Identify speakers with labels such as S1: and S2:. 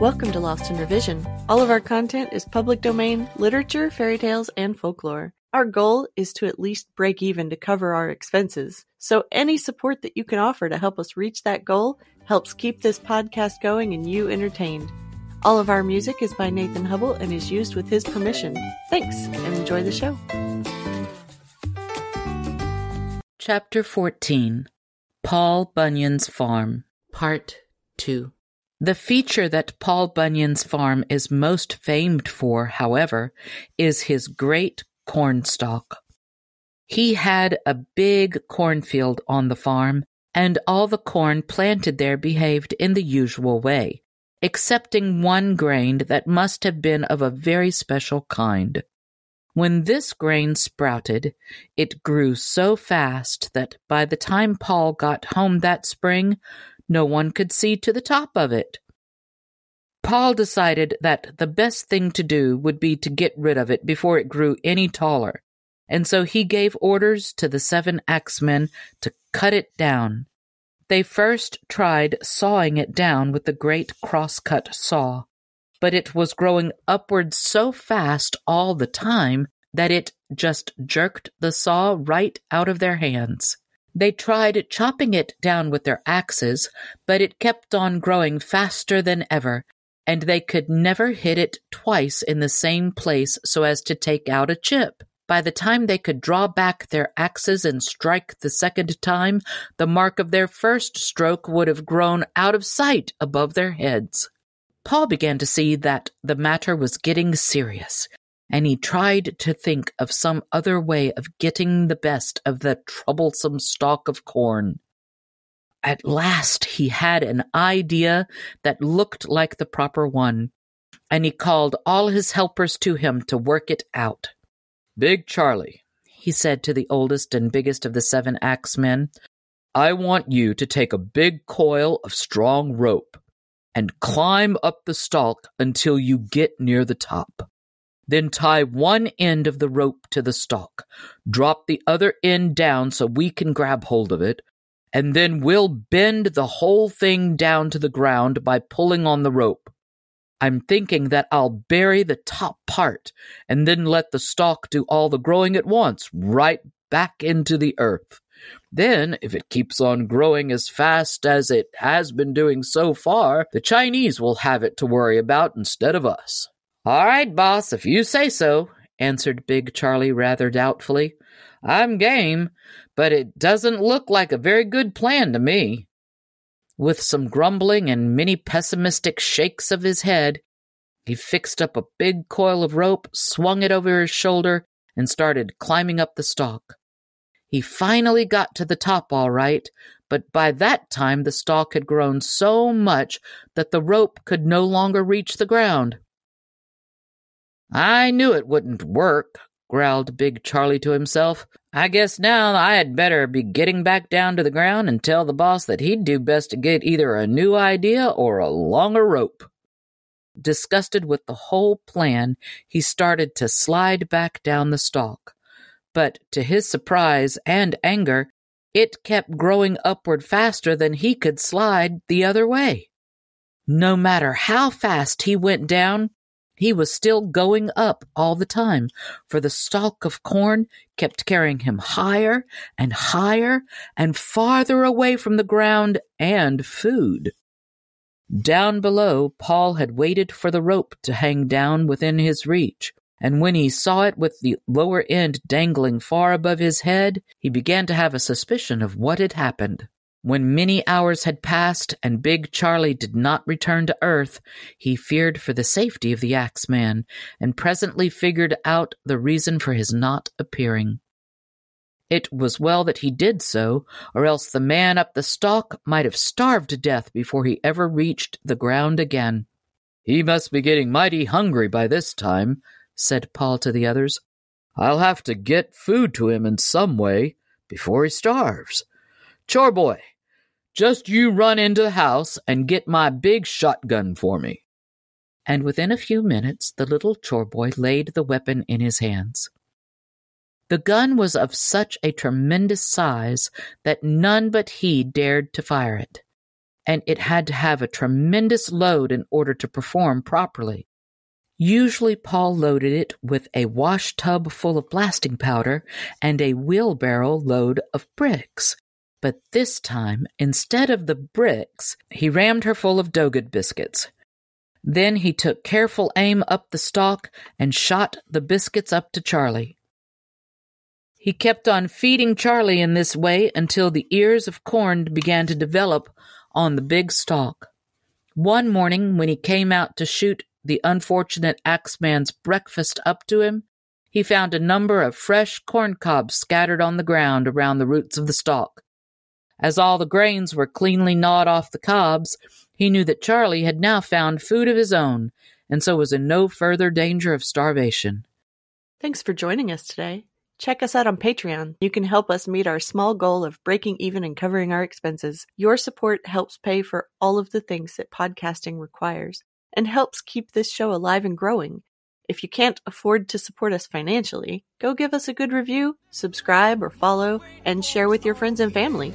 S1: Welcome to Lost in Revision. All of our content is public domain, literature, fairy tales, and folklore. Our goal is to at least break even to cover our expenses. So any support that you can offer to help us reach that goal helps keep this podcast going and you entertained. All of our music is by Nathan Hubble and is used with his permission. Thanks and enjoy the show.
S2: Chapter 14 Paul Bunyan's Farm Part 2 The feature that Paul Bunyan's farm is most famed for, however, is his great cornstalk. He had a big cornfield on the farm, and all the corn planted there behaved in the usual way, excepting one grain that must have been of a very special kind. When this grain sprouted, it grew so fast that by the time Paul got home that spring, no one could see to the top of it. Paul decided that the best thing to do would be to get rid of it before it grew any taller, and so he gave orders to the seven axemen to cut it down. They first tried sawing it down with the great crosscut saw, but it was growing upward so fast all the time that it just jerked the saw right out of their hands. They tried chopping it down with their axes, but it kept on growing faster than ever, and they could never hit it twice in the same place so as to take out a chip. By the time they could draw back their axes and strike the second time, the mark of their first stroke would have grown out of sight above their heads. Paul began to see that the matter was getting serious, and he tried to think of some other way of getting the best of the troublesome stalk of corn. At last he had an idea that looked like the proper one, and he called all his helpers to him to work it out. Big Charlie, he said to the oldest and biggest of the seven axemen, I want you to take a big coil of strong rope and climb up the stalk until you get near the top. Then tie one end of the rope to the stalk, drop the other end down so we can grab hold of it, and then we'll bend the whole thing down to the ground by pulling on the rope. I'm thinking that I'll bury the top part and then let the stalk do all the growing at once, right back into the earth. Then, if it keeps on growing as fast as it has been doing so far, the Chinese will have it to worry about instead of us. All right, boss, if you say so, answered Big Charlie rather doubtfully. I'm game, but it doesn't look like a very good plan to me. With some grumbling and many pessimistic shakes of his head, he fixed up a big coil of rope, swung it over his shoulder, and started climbing up the stalk. He finally got to the top all right, but by that time the stalk had grown so much that the rope could no longer reach the ground. I knew it wouldn't work, growled Big Charlie to himself. I guess now I had better be getting back down to the ground and tell the boss that he'd do best to get either a new idea or a longer rope. Disgusted with the whole plan, he started to slide back down the stalk. But to his surprise and anger, it kept growing upward faster than he could slide the other way. No matter how fast he went down, he was still going up all the time, for the stalk of corn kept carrying him higher and higher and farther away from the ground and food. Down below, Paul had waited for the rope to hang down within his reach, and when he saw it with the lower end dangling far above his head, he began to have a suspicion of what had happened. When many hours had passed and Big Charlie did not return to Earth, he feared for the safety of the Axeman, and presently figured out the reason for his not appearing. It was well that he did so, or else the man up the stalk might have starved to death before he ever reached the ground again. He must be getting mighty hungry by this time, said Paul to the others. I'll have to get food to him in some way before he starves. Chore boy, just you run into the house and get my big shotgun for me. And within a few minutes, the little chore boy laid the weapon in his hands. The gun was of such a tremendous size that none but he dared to fire it. and it had to have a tremendous load in order to perform properly. Usually, Paul loaded it with a wash tub full of blasting powder and a wheelbarrow load of bricks. But this time, instead of the bricks, he rammed her full of Dogged biscuits. Then he took careful aim up the stalk and shot the biscuits up to Charlie. He kept on feeding Charlie in this way until the ears of corn began to develop on the big stalk. One morning, when he came out to shoot the unfortunate axeman's breakfast up to him, he found a number of fresh corn cobs scattered on the ground around the roots of the stalk. As all the grains were cleanly gnawed off the cobs, he knew that Charlie had now found food of his own, and so was in no further danger of starvation.
S1: Thanks for joining us today. Check us out on Patreon. You can help us meet our small goal of breaking even and covering our expenses. Your support helps pay for all of the things that podcasting requires and helps keep this show alive and growing. If you can't afford to support us financially, go give us a good review, subscribe or follow, and share with your friends and family.